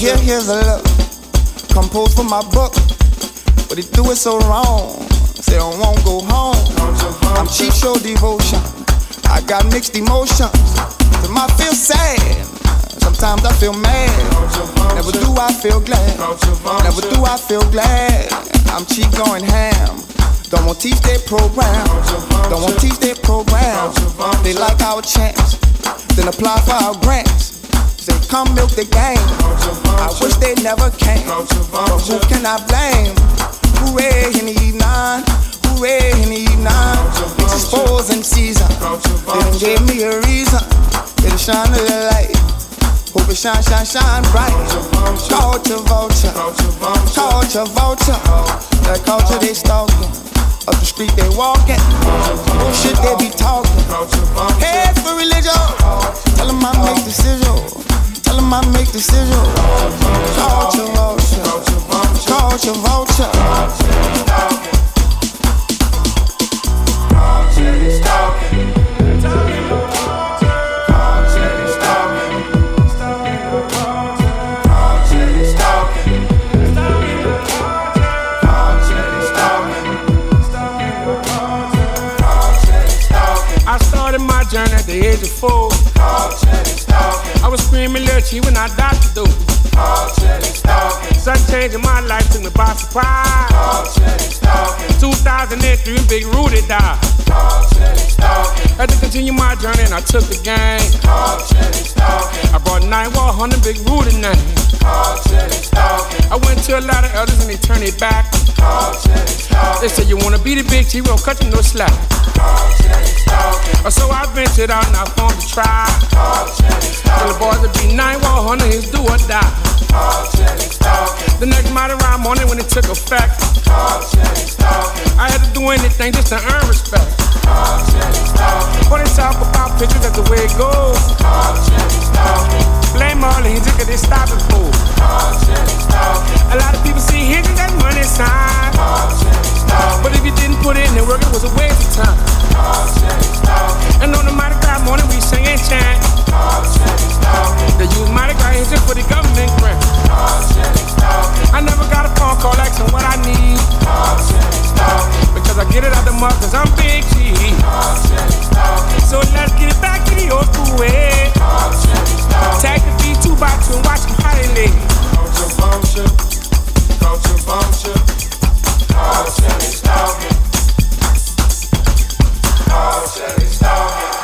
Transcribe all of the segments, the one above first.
here, here's a look. Compose for my book. but they do it so wrong. Say I won't go home. I'm cheap show devotion. I got mixed emotions. Some I feel sad. Sometimes I feel mad. Never do I feel glad. Never do I feel glad. I'm cheap going ham. Don't want teach their program. Don't want teach their program. They like our chance. Then apply for our grants. Come milk the game. I wish they never came. But who can I blame? Hooray in the evening. Hooray in the evening. It's exposing season. They done gave me a reason. They done shine a light. Hope it shine, shine, shine bright. Culture vulture, culture vulture. That culture they stalking. Up the street they walking. Bullshit they be talking. Head for religion. Tell them I make decisions. I make decisions. Culture vulture, culture vulture. Lil Chi when I died to do. Sun changing my life took me by surprise. 2003, Big Rudy died. Had to continue my journey and I took the game. I brought 9100 Big Rudy name. I went to a lot of elders and they turned their back. They said you wanna be the big T, we don't cut you no slack. Uh, so I ventured out and I formed a tribe. Tell the boys to be 9100, his do or die. The next mighty rhyme morning when it took effect, I had to do anything just to earn respect. Stop. When they talk about pictures, that's the way it goes. Blame all the hinges they stop and move. A lot of people see hinges as money sign. But if you didn't put in the work, it was a waste of time. And on the Mardi Gras morning, we sing and chant. They use Mardi Gras hinges for the government grant. I never got a phone call asking what I need. Because I get it out the mud, cause I'm big G. So let's get it back to the old school way. Tag the beat two two and watch them lay. Culture vulture, culture vulture, culture is talking. Culture is talking.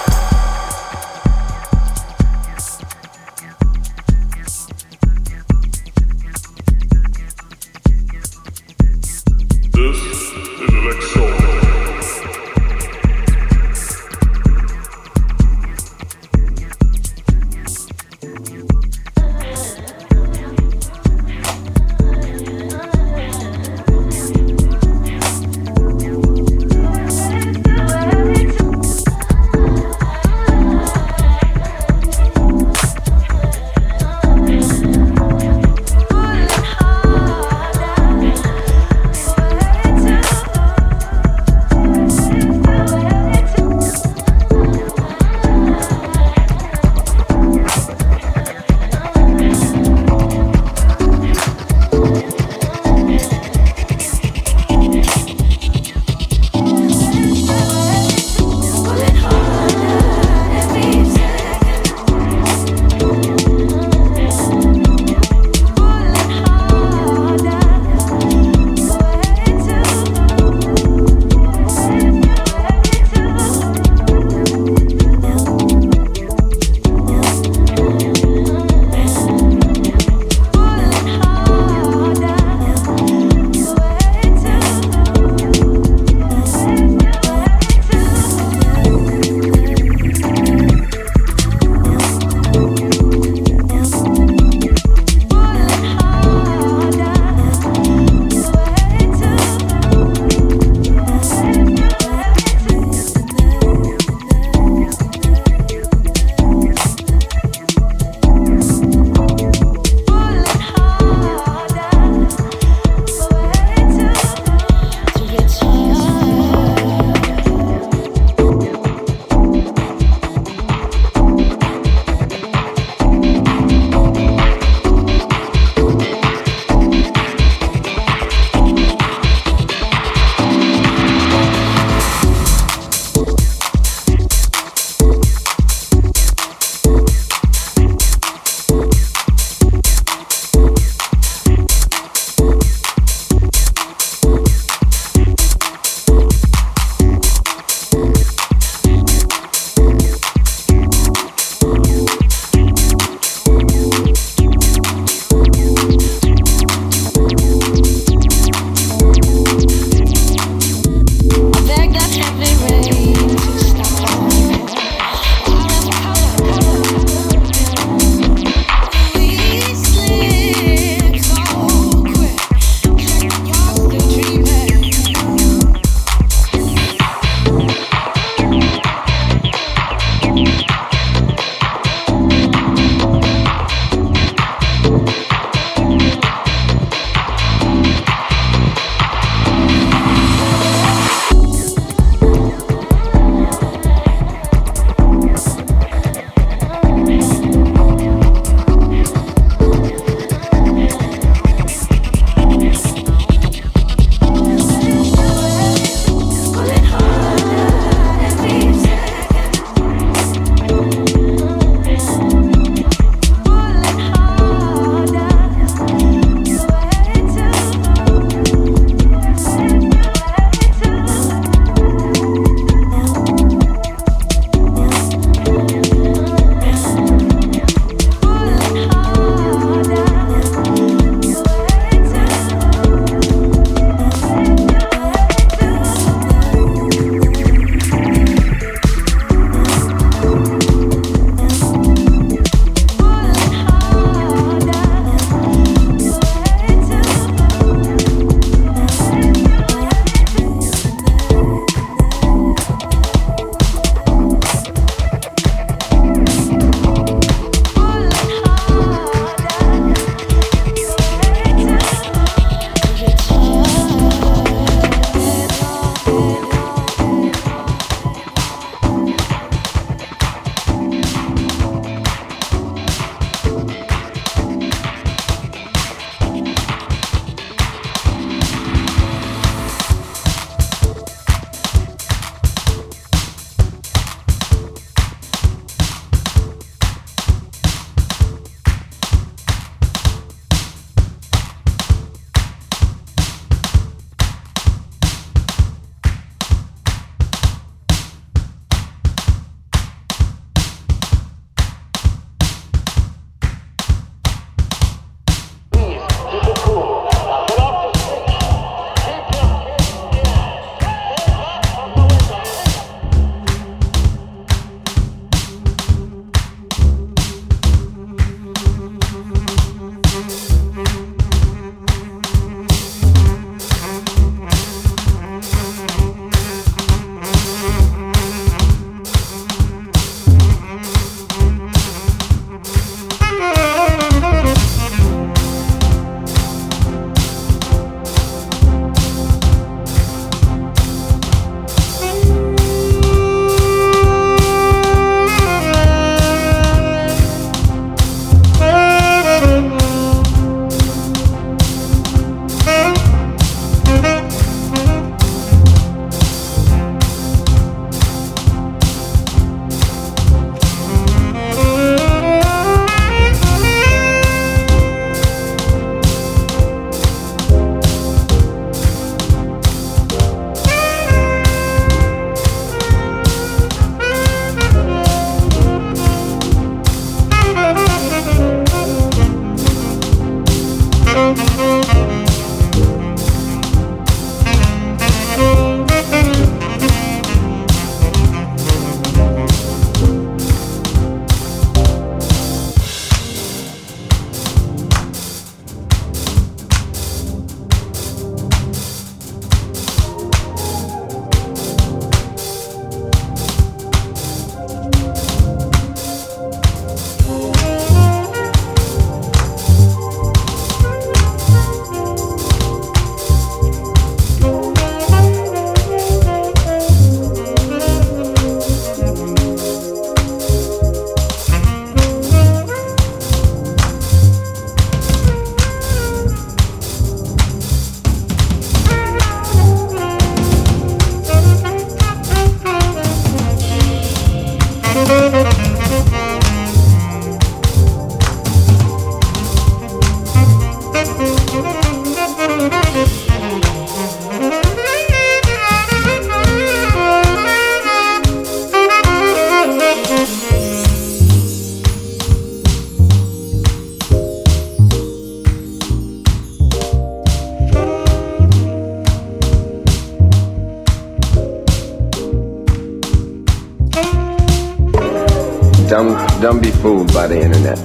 Fooled by the internet.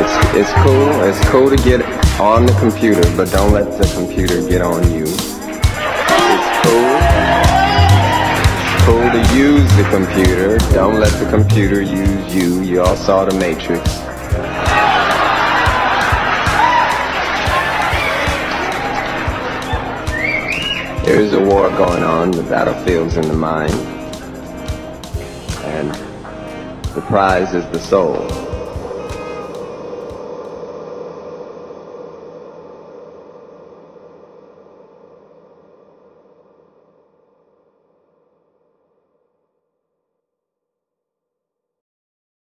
It's, it's cool. It's cool to get on the computer, but don't let the computer get on you. It's cool. It's cool to use the computer. Don't let the computer use you. You all saw the Matrix. There is a war going on. The battlefield's in the mind. The prize is the soul.